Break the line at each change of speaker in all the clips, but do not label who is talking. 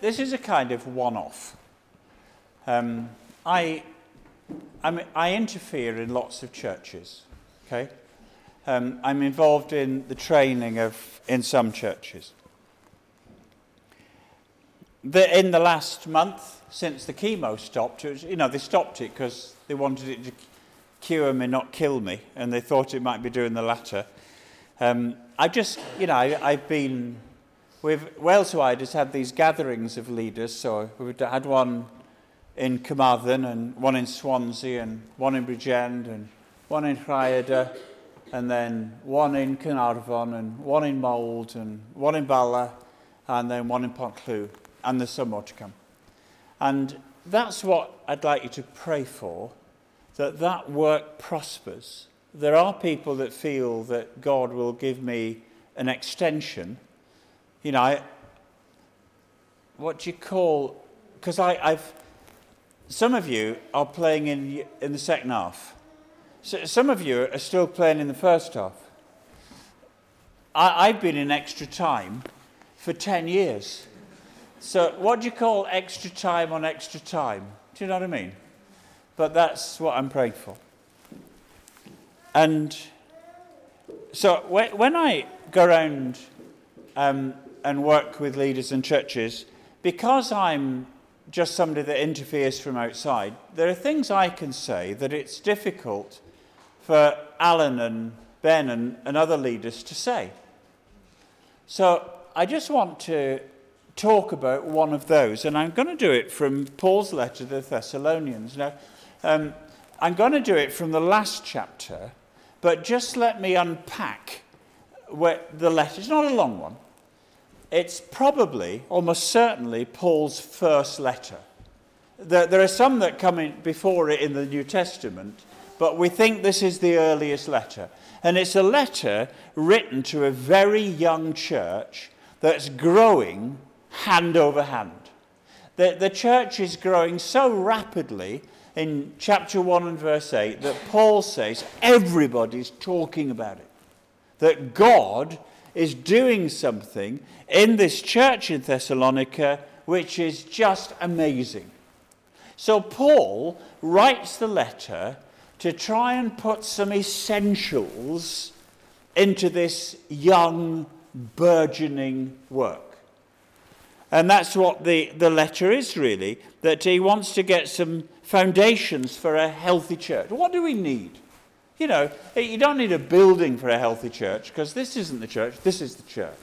This is a kind of one off. Um, I, I, I interfere in lots of churches, okay? Um, I'm involved in the training of in some churches. The, in the last month, since the chemo stopped, was, you know, they stopped it because they wanted it to cure me, not kill me, and they thought it might be doing the latter. Um, I just, you know, I, I've been, we've, Waleswide has had these gatherings of leaders, so we've had one in Carmarthen and one in Swansea and one in Bridgend and one in Rhaeadr and then one in Carnarvon and one in Mold and one in Bala and then one in Pontlw and there's some more to come. And that's what I'd like you to pray for, that that work prospers. There are people that feel that God will give me an extension. You know, I, what do you call, because I've, some of you are playing in, in the second half. So some of you are still playing in the first half. I, I've been in extra time for 10 years. So, what do you call extra time on extra time? Do you know what I mean? But that's what I'm praying for. And so, when I go around um, and work with leaders and churches, because I'm just somebody that interferes from outside, there are things I can say that it's difficult for Alan and Ben and, and other leaders to say. So, I just want to talk about one of those, and I'm going to do it from Paul's letter to the Thessalonians. Now, um, I'm going to do it from the last chapter, but just let me unpack where the letter. It's not a long one. It's probably, almost certainly, Paul's first letter. There, there are some that come in before it in the New Testament, but we think this is the earliest letter. And it's a letter written to a very young church that's growing hand over hand. The, the church is growing so rapidly in chapter 1 and verse 8 that Paul says everybody's talking about it. That God is doing something in this church in Thessalonica which is just amazing. So Paul writes the letter to try and put some essentials into this young, burgeoning work. And that's what the, the letter is really, that he wants to get some foundations for a healthy church. What do we need? You know, you don't need a building for a healthy church because this isn't the church, this is the church.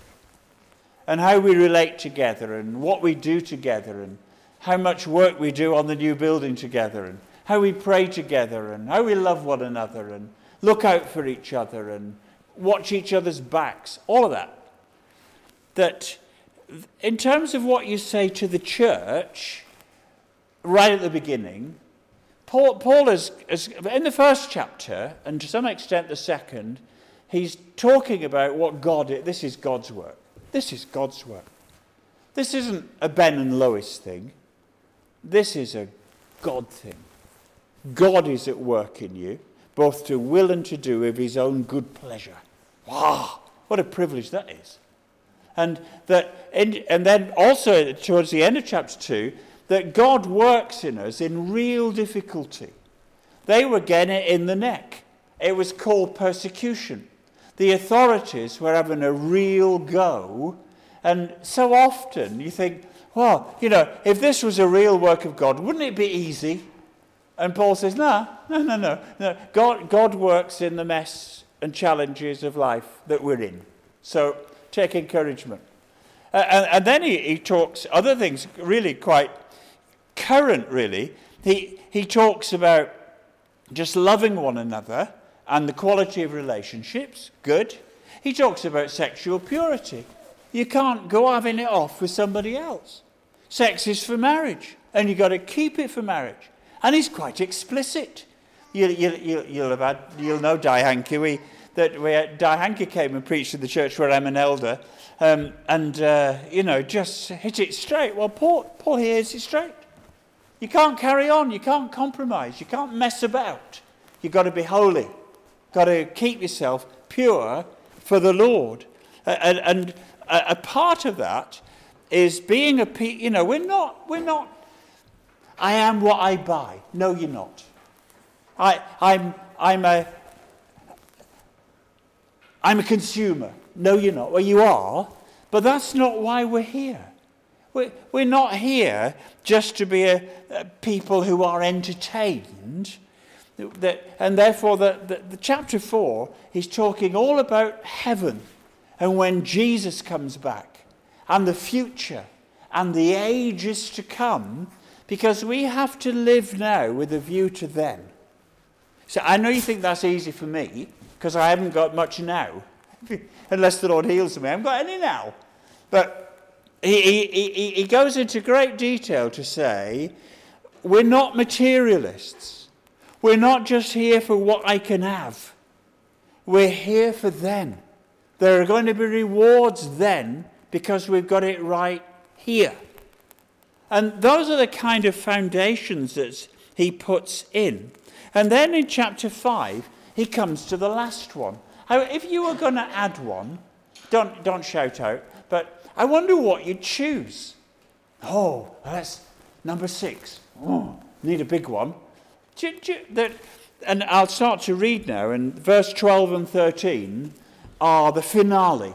And how we relate together and what we do together and how much work we do on the new building together and how we pray together and how we love one another and look out for each other and watch each other's backs, all of that. That in terms of what you say to the church, right at the beginning, Paul, Paul is, is, in the first chapter, and to some extent the second, he's talking about what God. This is God's work. This is God's work. This isn't a Ben and Lois thing. This is a God thing. God is at work in you, both to will and to do of his own good pleasure. Wow, what a privilege that is. And, that in, and then also towards the end of chapter 2, that God works in us in real difficulty. They were getting it in the neck. It was called persecution. The authorities were having a real go. And so often you think, well, you know, if this was a real work of God, wouldn't it be easy? And Paul says, no, no, no, no. no. God, God works in the mess and challenges of life that we're in. So take encouragement. Uh, and, and, then he, he talks other things really quite current, really. He, he talks about just loving one another and the quality of relationships. Good. He talks about sexual purity. You can't go having it off with somebody else. Sex is for marriage, and you've got to keep it for marriage. And he's quite explicit. You, you, you, you'll, have had, you'll know Dai Hankey. We, that where Dai Hankey came and preached in the church where I'm an elder, um, and uh, you know just hit it straight. Well, Paul, Paul here hits it straight. You can't carry on. You can't compromise. You can't mess about. You've got to be holy. Got to keep yourself pure for the Lord. And, and a, a part of that is being a pe- you know, we're not, we're not, I am what I buy. No, you're not. I, I'm, I'm a, I'm a consumer. No, you're not. Well, you are, but that's not why we're here. We're, not here just to be a, a people who are entertained. And therefore, the, the, the chapter 4 is talking all about heaven and when Jesus comes back and the future and the ages to come because we have to live now with a view to then. So I know you think that's easy for me because I haven't got much now, unless the Lord heals me. I haven't got any now. But he, he, he goes into great detail to say we're not materialists. We're not just here for what I can have. We're here for then. There are going to be rewards then because we've got it right here. And those are the kind of foundations that he puts in. And then in chapter 5, he comes to the last one. If you were going to add one, don't, don't shout out, but I wonder what you'd choose. Oh, that's number six. Oh, need a big one. And I'll start to read now, and verse 12 and 13 are the finale.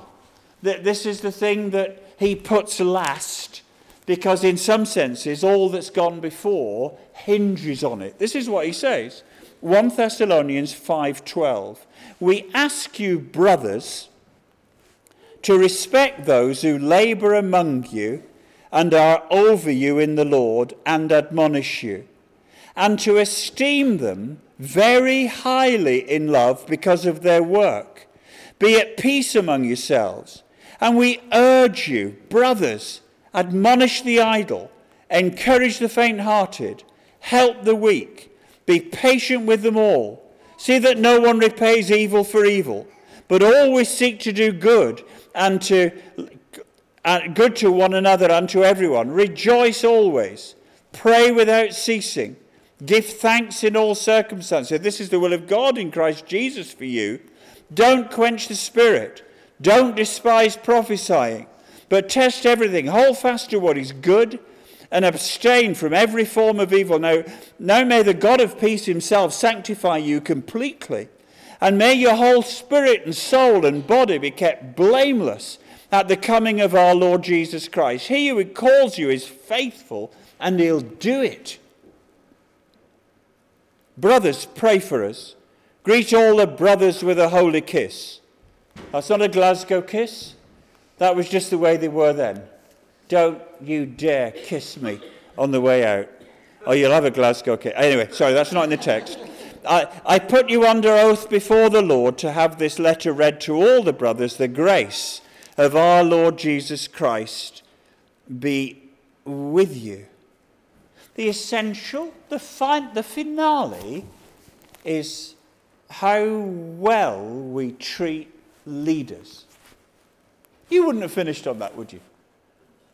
This is the thing that he puts last because in some senses all that's gone before hinges on it. This is what he says. 1 Thessalonians 5:12 We ask you brothers to respect those who labor among you and are over you in the Lord and admonish you and to esteem them very highly in love because of their work be at peace among yourselves. And we urge you, brothers, admonish the idle, encourage the faint hearted, help the weak, be patient with them all. See that no one repays evil for evil, but always seek to do good and to uh, good to one another and to everyone. Rejoice always. Pray without ceasing. Give thanks in all circumstances. This is the will of God in Christ Jesus for you. Don't quench the spirit. Don't despise prophesying, but test everything. Hold fast to what is good and abstain from every form of evil. Now, now may the God of peace himself sanctify you completely. And may your whole spirit and soul and body be kept blameless at the coming of our Lord Jesus Christ. He who calls you is faithful, and he'll do it. Brothers, pray for us. Greet all the brothers with a holy kiss. That's not a Glasgow kiss. That was just the way they were then. Don't you dare kiss me on the way out. Oh, you'll have a Glasgow kiss. Anyway, sorry, that's not in the text. I, I put you under oath before the Lord to have this letter read to all the brothers. The grace of our Lord Jesus Christ be with you. The essential, the, fin- the finale is how well we treat leaders. You wouldn't have finished on that, would you?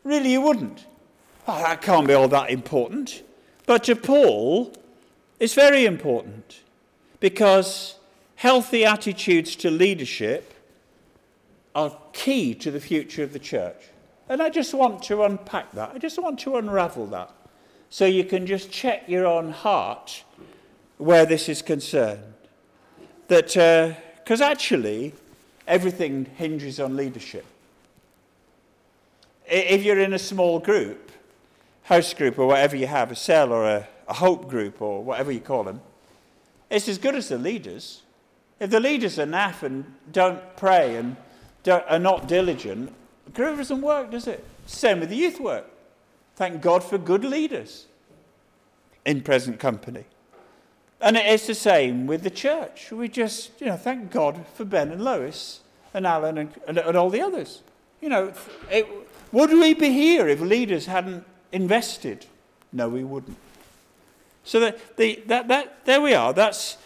Really, you wouldn't. Oh, that can't be all that important. But to Paul, it's very important because healthy attitudes to leadership are key to the future of the church. And I just want to unpack that. I just want to unravel that. So you can just check your own heart where this is concerned that, because uh, actually, everything hinges on leadership. If you're in a small group, house group or whatever you have, a cell or a, a hope group or whatever you call them, it's as good as the leaders. If the leaders are naff and don't pray and don't, are not diligent, group doesn't work, does it? Same with the youth work. Thank God for good leaders in present company. And it's the same with the church. We just, you know, thank God for Ben and Lois and Alan and, and, and all the others. You know, it, would we be here if leaders hadn't invested? No, we wouldn't. So that, the, that, that, there we are. That's,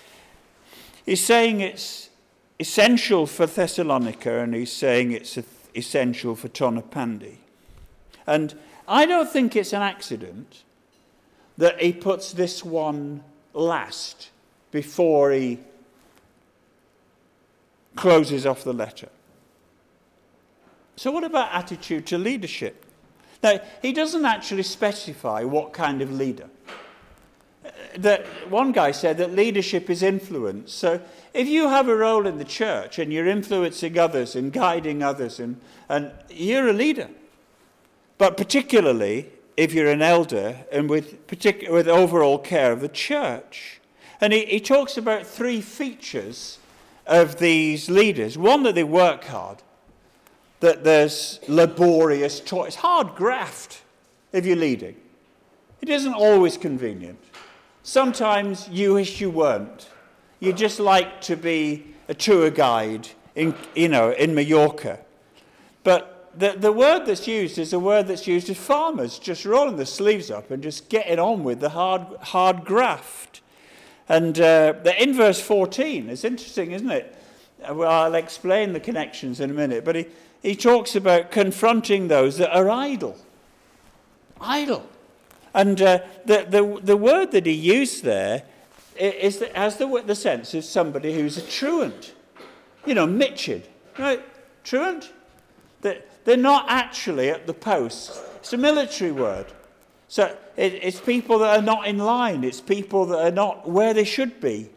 he's saying it's essential for Thessalonica and he's saying it's essential for Tonypandy. And I don't think it's an accident that he puts this one last before he closes off the letter. So, what about attitude to leadership? Now, he doesn't actually specify what kind of leader. That one guy said that leadership is influence. So if you have a role in the church and you're influencing others and guiding others, and, and you're a leader. But particularly if you're an elder and with, particular, with overall care of the church. And he, he talks about three features of these leaders. One, that they work hard, that there's laborious toil. It's hard graft if you're leading. It isn't always convenient. Sometimes you wish you weren't. You just like to be a tour guide in, you know, in Mallorca. But the, the word that's used is a word that's used as farmers, just rolling the sleeves up and just getting on with the hard, hard graft. And uh, in verse 14, it's interesting, isn't it? Well, I'll explain the connections in a minute, but he, he talks about confronting those that are idle. Idle. And uh, the, the, the word that he used there is that has the, the sense of somebody who's a truant. You know, mitchid. Right? Truant? They're, not actually at the post. It's a military word. So it, it's people that are not in line. It's people that are not where they should be.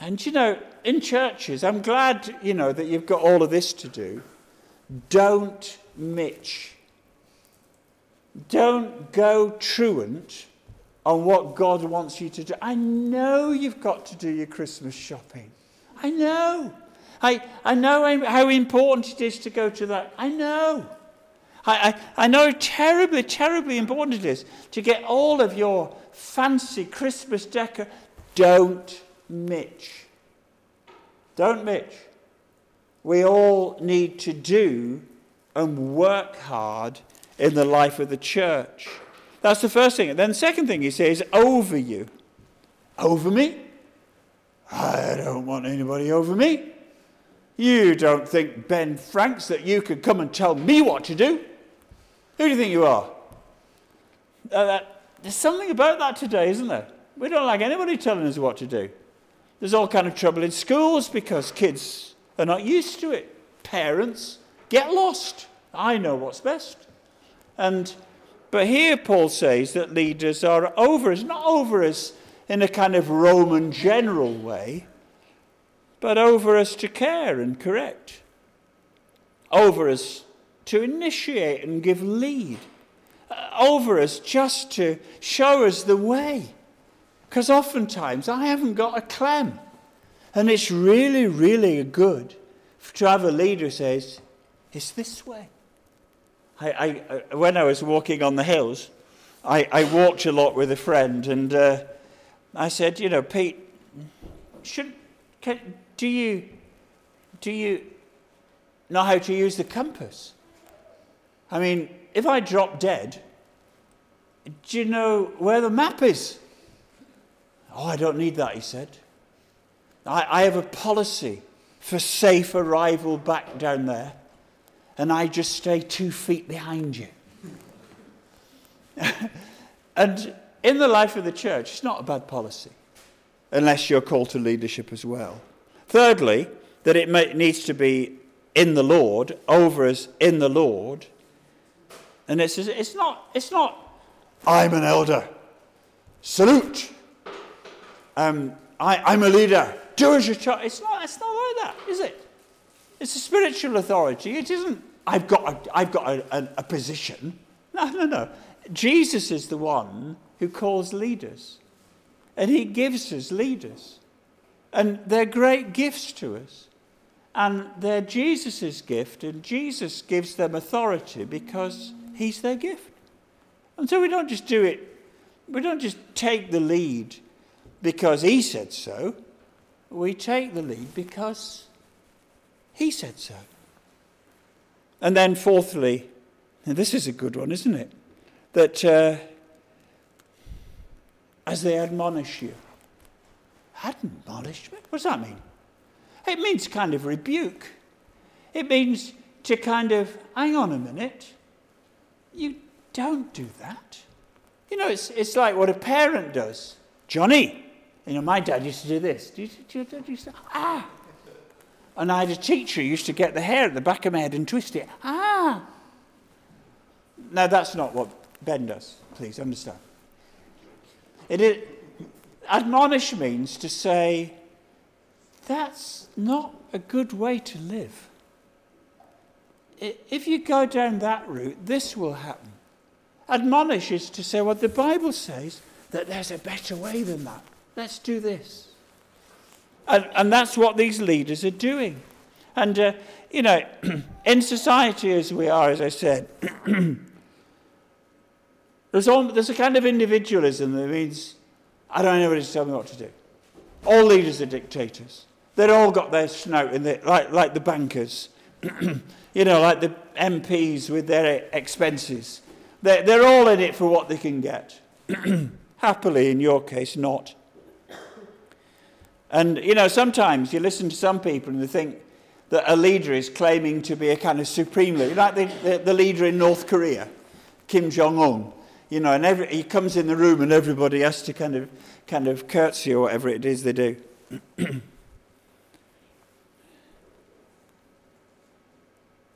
And you know, in churches, I'm glad, you know, that you've got all of this to do. Don't mitch. Don't go truant on what God wants you to do. I know you've got to do your Christmas shopping. I know. I, I know how important it is to go to that. I know. I, I, I know terribly, terribly important it is to get all of your fancy Christmas decor. Don't mitch. Don't mitch. We all need to do and work hard in the life of the church. That's the first thing. And then the second thing he says, over you. Over me? I don't want anybody over me. You don't think, Ben Franks, that you could come and tell me what to do? Who do you think you are? Uh, there's something about that today, isn't there? We don't like anybody telling us what to do. There's all kind of trouble in schools because kids are not used to it. Parents get lost. I know what's best. And but here Paul says that leaders are over us, not over us in a kind of Roman general way, but over us to care and correct, over us to initiate and give lead, uh, over us just to show us the way. Because oftentimes I haven't got a clam. And it's really, really good to have a leader who says, It's this way. I, I, uh, when I was walking on the hills, I, I walked a lot with a friend, and uh, I said, You know, Pete, should, can, do, you, do you know how to use the compass? I mean, if I drop dead, do you know where the map is? Oh, I don't need that, he said. I, I have a policy for safe arrival back down there, and I just stay two feet behind you. and in the life of the church, it's not a bad policy, unless you're called to leadership as well. Thirdly, that it may, needs to be in the Lord, over us in the Lord. And it says, it's not, it's not, I'm an elder. Salute um, I, am a leader. Do as you're told. It's not, it's not like that, is it? It's a spiritual authority. It isn't, I've got a, I've got a, a, a position. No, no, no. Jesus is the one who calls leaders. And he gives us leaders. And they're great gifts to us. And they're Jesus' gift, and Jesus gives them authority because he's their gift. And so we don't just do it, we don't just take the lead because he said so. We take the lead because he said so. And then, fourthly, and this is a good one, isn't it? That uh, as they admonish you, admonishment? What does that mean? It means kind of rebuke. It means to kind of, hang on a minute, you don't do that. You know, it's, it's like what a parent does. Johnny, you know, my dad used to do this. Do you, do you, do you ah. And I had a teacher who used to get the hair at the back of my head and twist it. Ah. now, that's not what Ben does, please understand. Admonish means to say, that's not a good way to live. If you go down that route, this will happen. Admonish is to say, well, the Bible says that there's a better way than that. Let's do this. And, and that's what these leaders are doing. And, uh, you know, in society as we are, as I said, there's, all, there's a kind of individualism that means, I don't know anybody to tell me what to do. All leaders are dictators. They've all got their snout, in the, like, like the bankers, you know, like the MPs with their expenses. They're, they're all in it for what they can get. Happily, in your case, not. And, you know, sometimes you listen to some people and they think that a leader is claiming to be a kind of supreme leader, like the, the, the leader in North Korea, Kim Jong un. You know, and every, he comes in the room and everybody has to kind of, kind of curtsy or whatever it is they do.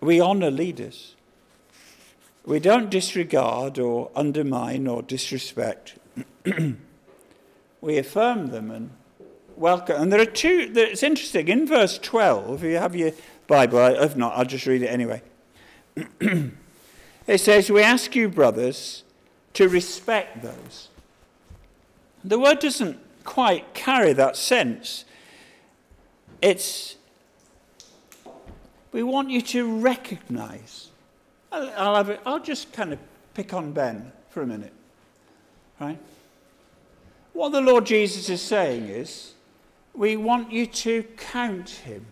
we honour leaders. We don't disregard or undermine or disrespect. we affirm them and welcome. And there are two, it's interesting, in verse 12, if you have your Bible, if not, I'll just read it anyway. it says, We ask you, brothers, to respect those. The word doesn't quite carry that sense. It's, we want you to recognize I'll, I'll, have I'll just kind of pick on Ben for a minute. Right? What the Lord Jesus is saying is, we want you to count him.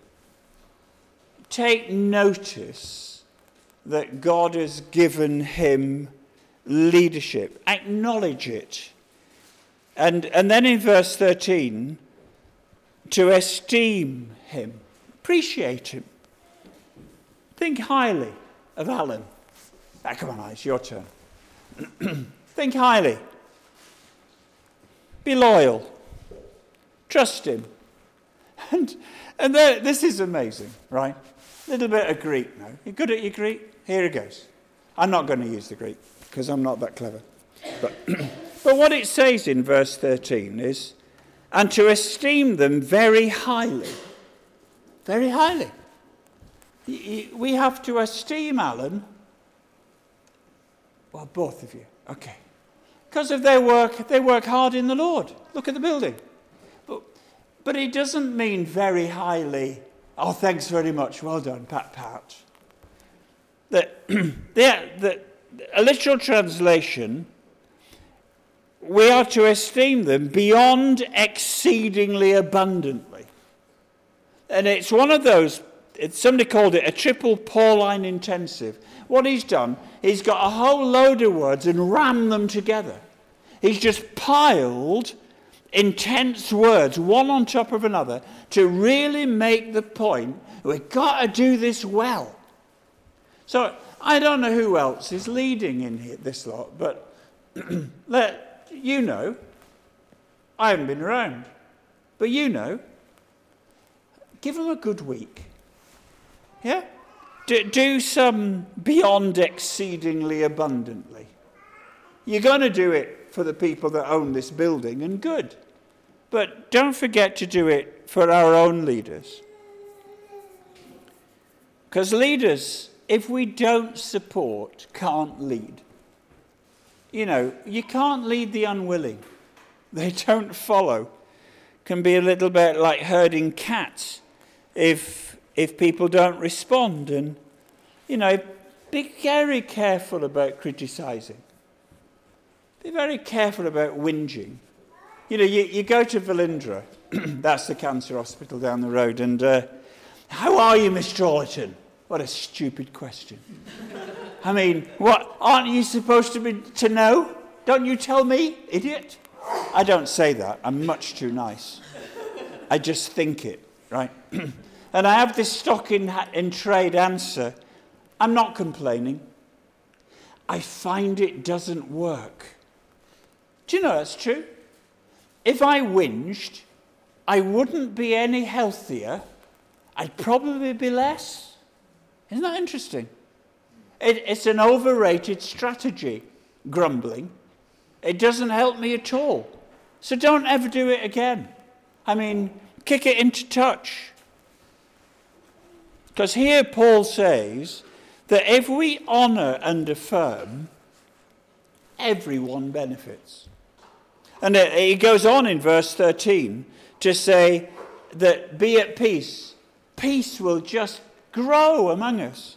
Take notice that God has given him leadership. Acknowledge it. And, and then in verse 13, to esteem him, appreciate him, think highly of Alan. Ah, come on, it's your turn. Think highly. Be loyal. Trust him. And, and there, this is amazing, right? A little bit of Greek now. You good at your Greek? Here it goes. I'm not going to use the Greek because I'm not that clever. But, but what it says in verse 13 is, and to esteem them very highly. Very highly. We have to esteem Alan. Well, both of you. Okay. Because of their work, they work hard in the Lord. Look at the building. But, he doesn't mean very highly, oh, thanks very much, well done, pat pat. That, the, a literal translation, we are to esteem them beyond exceedingly abundantly. And it's one of those somebody called it a triple Pauline intensive. What he's done, he's got a whole load of words and rammed them together. He's just piled intense words, one on top of another, to really make the point we've got to do this well. So I don't know who else is leading in this lot, but let you know. I haven't been around, but you know. Give them a good week. Yeah? Do, do some beyond exceedingly abundantly. You're going to do it for the people that own this building, and good. But don't forget to do it for our own leaders. Because leaders, if we don't support, can't lead. You know, you can't lead the unwilling. They don't follow. Can be a little bit like herding cats. If if people don't respond. And, you know, be very careful about criticizing. Be very careful about whinging. You know, you, you go to Velindre, that's the cancer hospital down the road, and uh, how are you, Mr. Allerton? What a stupid question. I mean, what aren't you supposed to be to know? Don't you tell me, idiot? I don't say that. I'm much too nice. I just think it, right? and I have this stock in, in trade answer, I'm not complaining. I find it doesn't work. Do you know that's true? If I whinged, I wouldn't be any healthier. I'd probably be less. Isn't that interesting? It, it's an overrated strategy, grumbling. It doesn't help me at all. So don't ever do it again. I mean, kick it into touch. Because here Paul says that if we honour and affirm, everyone benefits. And he goes on in verse 13 to say that be at peace. Peace will just grow among us.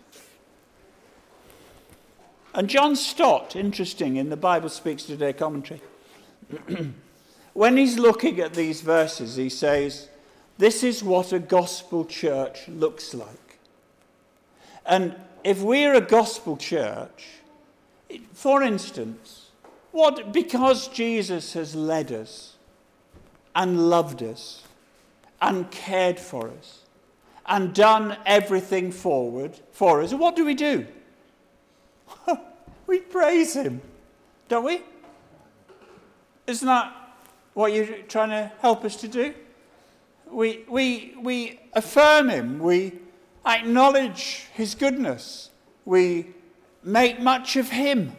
And John Stott, interesting in the Bible Speaks Today commentary, when he's looking at these verses, he says, This is what a gospel church looks like. And if we're a gospel church, for instance, what, because Jesus has led us and loved us and cared for us and done everything forward for us, what do we do? we praise him, don't we? Isn't that what you're trying to help us to do? We, we, we affirm him, we acknowledge his goodness, we make much of him.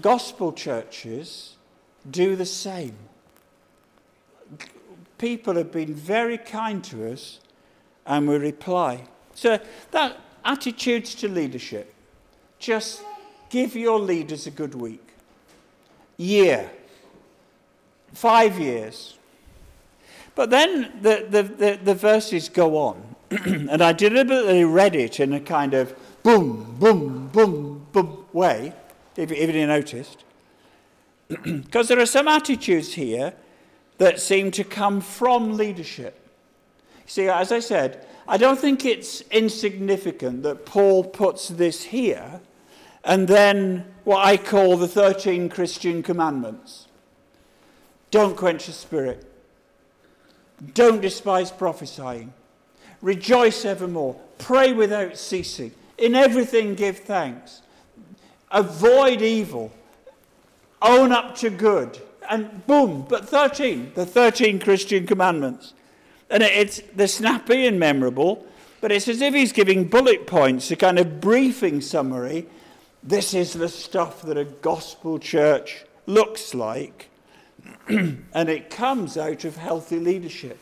Gospel churches do the same. People have been very kind to us, and we reply. So, that attitudes to leadership. Just give your leaders a good week, year, five years. But then the, the, the, the verses go on, and I deliberately read it in a kind of boom, boom, boom, boom way, if, you noticed. Because there are some attitudes here that seem to come from leadership. See, as I said, I don't think it's insignificant that Paul puts this here and then what I call the 13 Christian commandments. Don't quench the spirit. Don't despise prophesying. Rejoice evermore. Pray without ceasing. In everything give thanks. Avoid evil. Own up to good. And boom, but 13, the 13 Christian commandments. And it's the snappy and memorable, but it's as if he's giving bullet points, a kind of briefing summary. This is the stuff that a gospel church looks like, and it comes out of healthy leadership.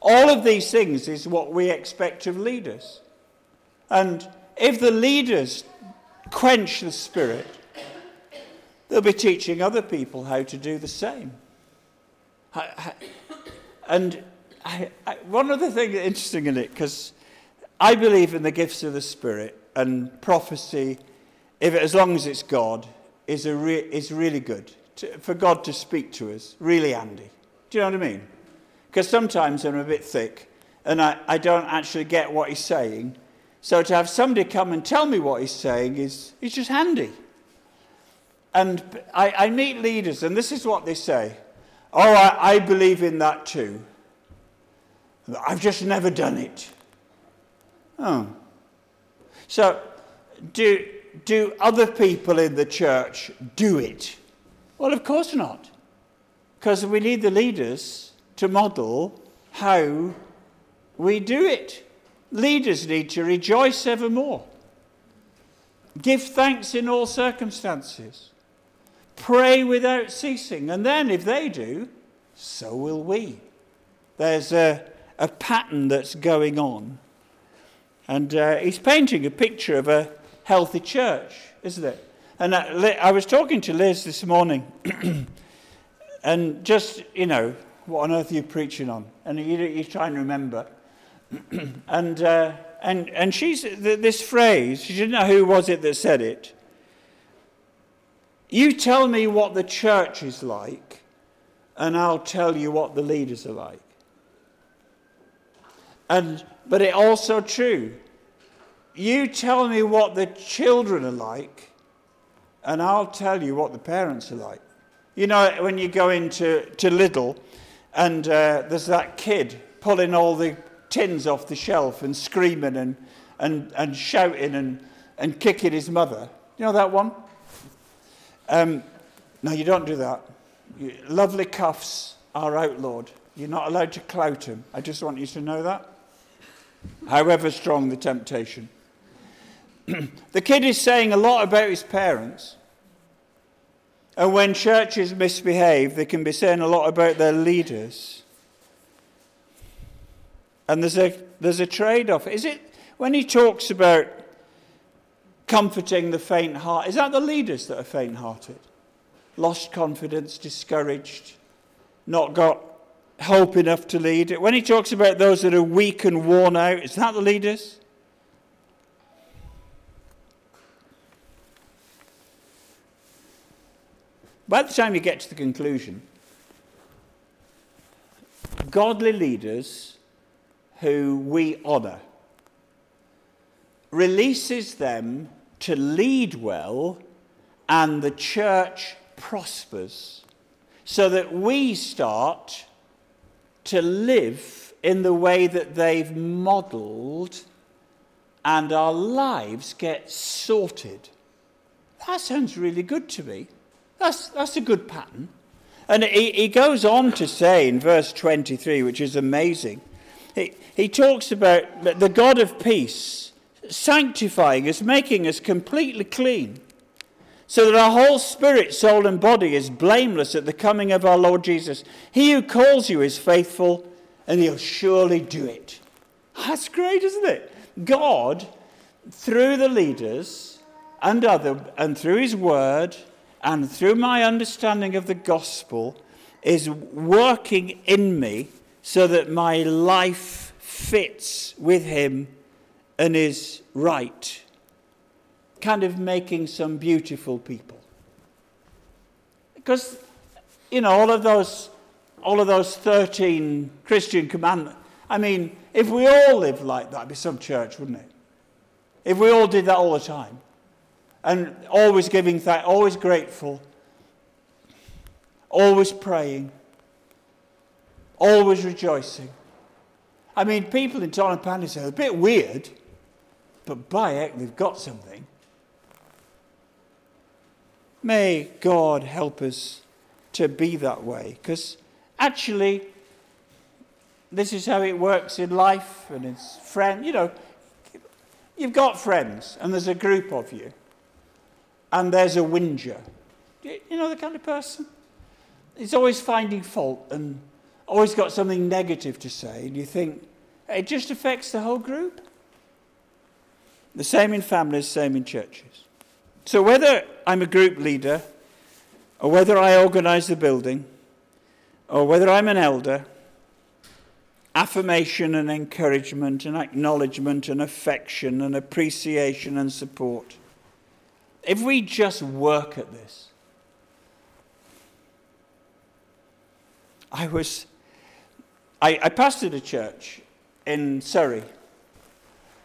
All of these things is what we expect of leaders. And if the leaders quench the spirit, they'll be teaching other people how to do the same. And one other thing interesting in it, because I believe in the gifts of the Spirit and prophecy, if as long as it's God, is, a re, is really good. To, for God to speak to us, really handy. Do you know what I mean? Because sometimes I'm a bit thick and I, I don't actually get what he's saying. So to have somebody come and tell me what he's saying is, is just handy. And I, I meet leaders, and this is what they say Oh, I, I believe in that too. I've just never done it. Oh. So, do, do other people in the church do it? Well, of course not. Because we need the leaders to model how we do it. Leaders need to rejoice evermore. Give thanks in all circumstances. Pray without ceasing. And then, if they do, so will we. There's a, a pattern that's going on. And uh, he's painting a picture of a healthy church, isn't it? And I, I was talking to Liz this morning, and just, you know, what on earth are you preaching on? And you, you try and remember. and, uh, and, and she's, this phrase, she didn't know who was it that said it. You tell me what the church is like, and I'll tell you what the leaders are like. And, but it also true. You tell me what the children are like, and I'll tell you what the parents are like. You know, when you go into to Lidl, and uh, there's that kid pulling all the tins off the shelf and screaming and, and, and shouting and, and kicking his mother. You know that one? Um, no, you don't do that. You, lovely cuffs are outlawed. You're not allowed to clout him. I just want you to know that. However strong the temptation. the kid is saying a lot about his parents. And when churches misbehave, they can be saying a lot about their leaders. And there's a, there's a trade off. Is it when he talks about comforting the faint heart, is that the leaders that are faint hearted? Lost confidence, discouraged, not got hope enough to lead. When he talks about those that are weak and worn out, is that the leaders? By the time you get to the conclusion, godly leaders who we honour releases them to lead well and the church prospers so that we start to live in the way that they've modelled and our lives get sorted. That sounds really good to me. That's, that's a good pattern. And he, he goes on to say in verse 23, which is amazing, he, he talks about the God of peace sanctifying us, making us completely clean, so that our whole spirit, soul, and body is blameless at the coming of our Lord Jesus. He who calls you is faithful, and he'll surely do it. That's great, isn't it? God, through the leaders and other, and through his word, and through my understanding of the gospel, is working in me so that my life fits with him and is right. Kind of making some beautiful people. Because, you know, all of those, all of those 13 Christian commandments, I mean, if we all lived like that, it'd be some church, wouldn't it? If we all did that all the time and always giving thanks, always grateful, always praying, always rejoicing. I mean, people in Tonypandy say, a bit weird, but by heck, they've got something. May God help us to be that way, because actually, this is how it works in life and it's friend. You know, you've got friends, and there's a group of you and there's a whinger. You know the kind of person? He's always finding fault and always got something negative to say, and you think, it just affects the whole group. The same in families, same in churches. So whether I'm a group leader, or whether I organize the building, or whether I'm an elder, affirmation and encouragement and acknowledgement and affection and appreciation and support if we just work at this, I was, I, I pastored a church in Surrey,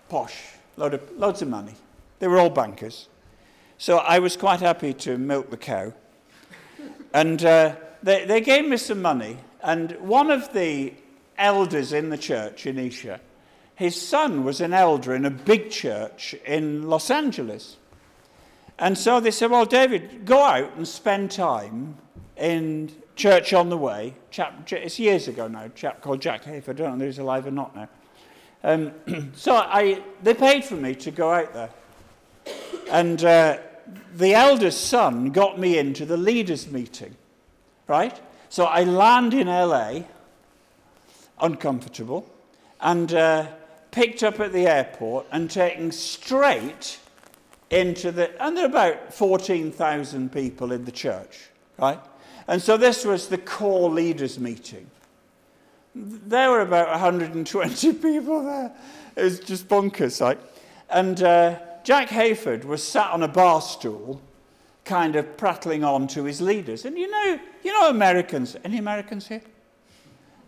posh, load of, loads of money. They were all bankers. So I was quite happy to milk the cow. And uh, they, they gave me some money. And one of the elders in the church in Esher, his son was an elder in a big church in Los Angeles. And so they said, Well, David, go out and spend time in Church on the Way. Chap, it's years ago now, chap called Jack Hayford. I don't know if he's alive or not now. Um, so I, they paid for me to go out there. And uh, the eldest son got me into the leaders' meeting, right? So I land in LA, uncomfortable, and uh, picked up at the airport and taken straight into the, and there are about 14,000 people in the church, right? And so this was the core leaders meeting. There were about 120 people there. It was just bonkers, right? And uh, Jack Hayford was sat on a bar stool, kind of prattling on to his leaders. And you know, you know Americans. Any Americans here?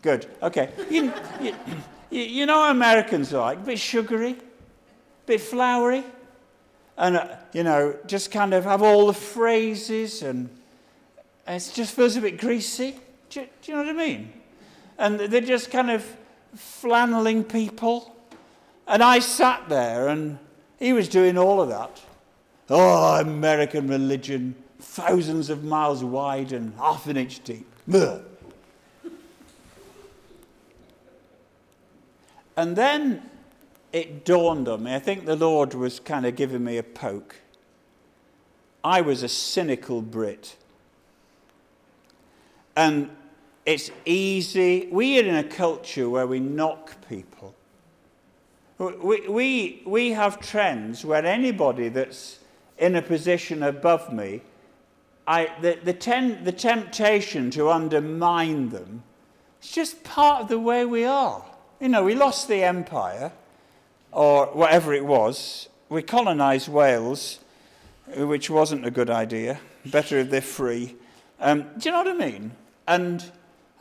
Good. Okay. You, you, you know Americans are like? A bit sugary, a bit flowery and, uh, you know, just kind of have all the phrases and it just feels a bit greasy. Do you, do you know what I mean? And they're just kind of flanneling people. And I sat there and he was doing all of that. Oh, American religion, thousands of miles wide and half an inch deep. And then it dawned on me. I think the Lord was kind of giving me a poke. I was a cynical Brit. And it's easy. We are in a culture where we knock people. We, we, we have trends where anybody that's in a position above me, I, the, the, ten, the temptation to undermine them is just part of the way we are. You know, we lost the empire, or whatever it was. We colonized Wales, which wasn't a good idea. Better if they're free. Um, do you know what I mean? And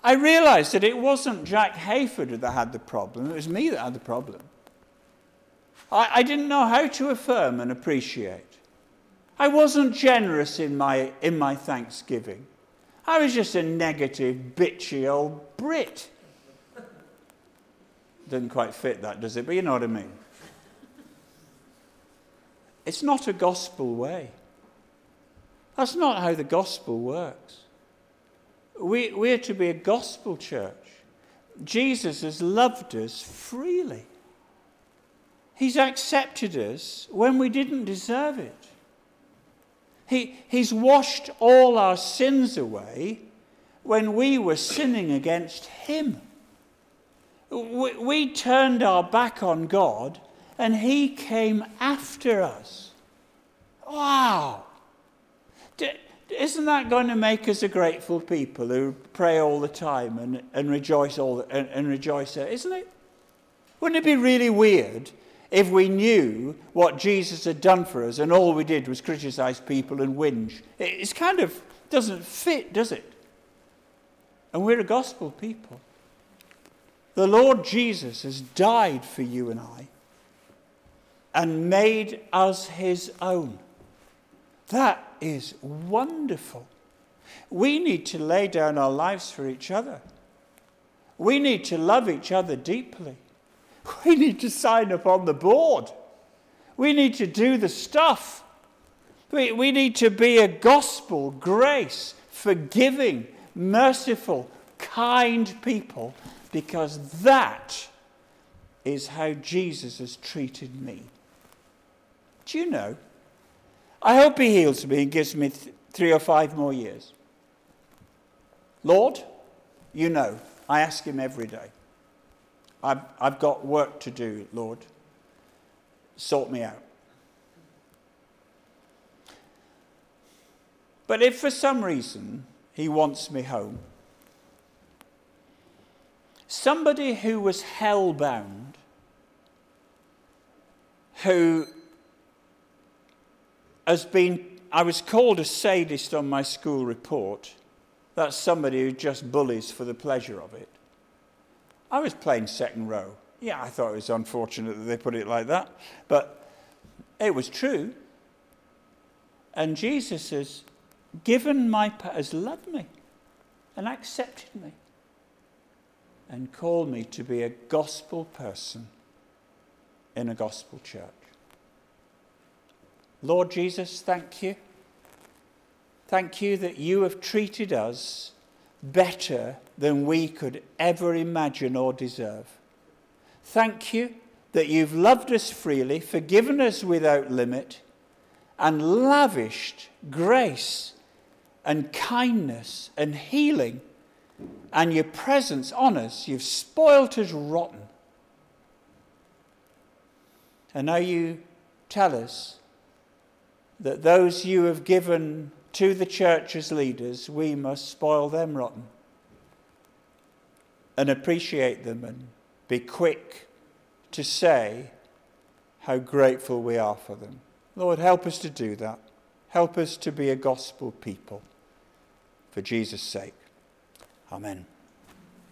I realized that it wasn't Jack Hayford that had the problem, it was me that had the problem. I, I didn't know how to affirm and appreciate. I wasn't generous in my, in my thanksgiving. I was just a negative, bitchy old Brit. Doesn't quite fit that, does it? But you know what I mean. It's not a gospel way. That's not how the gospel works. We, we're to be a gospel church. Jesus has loved us freely. He's accepted us when we didn't deserve it. He, he's washed all our sins away when we were sinning against Him. We, we turned our back on God and He came after us. Wow! Isn't that going to make us a grateful people who pray all the time and, and rejoice all the, and, and rejoice there? Isn't it? Wouldn't it be really weird if we knew what Jesus had done for us and all we did was criticize people and whinge? It kind of doesn't fit, does it? And we're a gospel people. The Lord Jesus has died for you and I and made us his own. That is wonderful. We need to lay down our lives for each other. We need to love each other deeply. We need to sign up on the board. We need to do the stuff. We, we need to be a gospel, grace, forgiving, merciful, kind people because that is how Jesus has treated me. Do you know? I hope he heals me and gives me th- three or five more years. Lord, you know, I ask him every day. I've, I've got work to do, Lord. Sort me out. But if for some reason he wants me home, somebody who was hell bound, who has been, I was called a sadist on my school report. That's somebody who just bullies for the pleasure of it. I was playing second row. Yeah, I thought it was unfortunate that they put it like that, but it was true. And Jesus has given my, has loved me and accepted me and called me to be a gospel person in a gospel church. Lord Jesus, thank you. Thank you that you have treated us better than we could ever imagine or deserve. Thank you that you've loved us freely, forgiven us without limit, and lavished grace and kindness and healing and your presence on us. You've spoilt us rotten. And now you tell us that those you have given to the church as leaders, we must spoil them rotten and appreciate them and be quick to say how grateful we are for them. Lord, help us to do that. Help us to be a gospel people for Jesus' sake. Amen.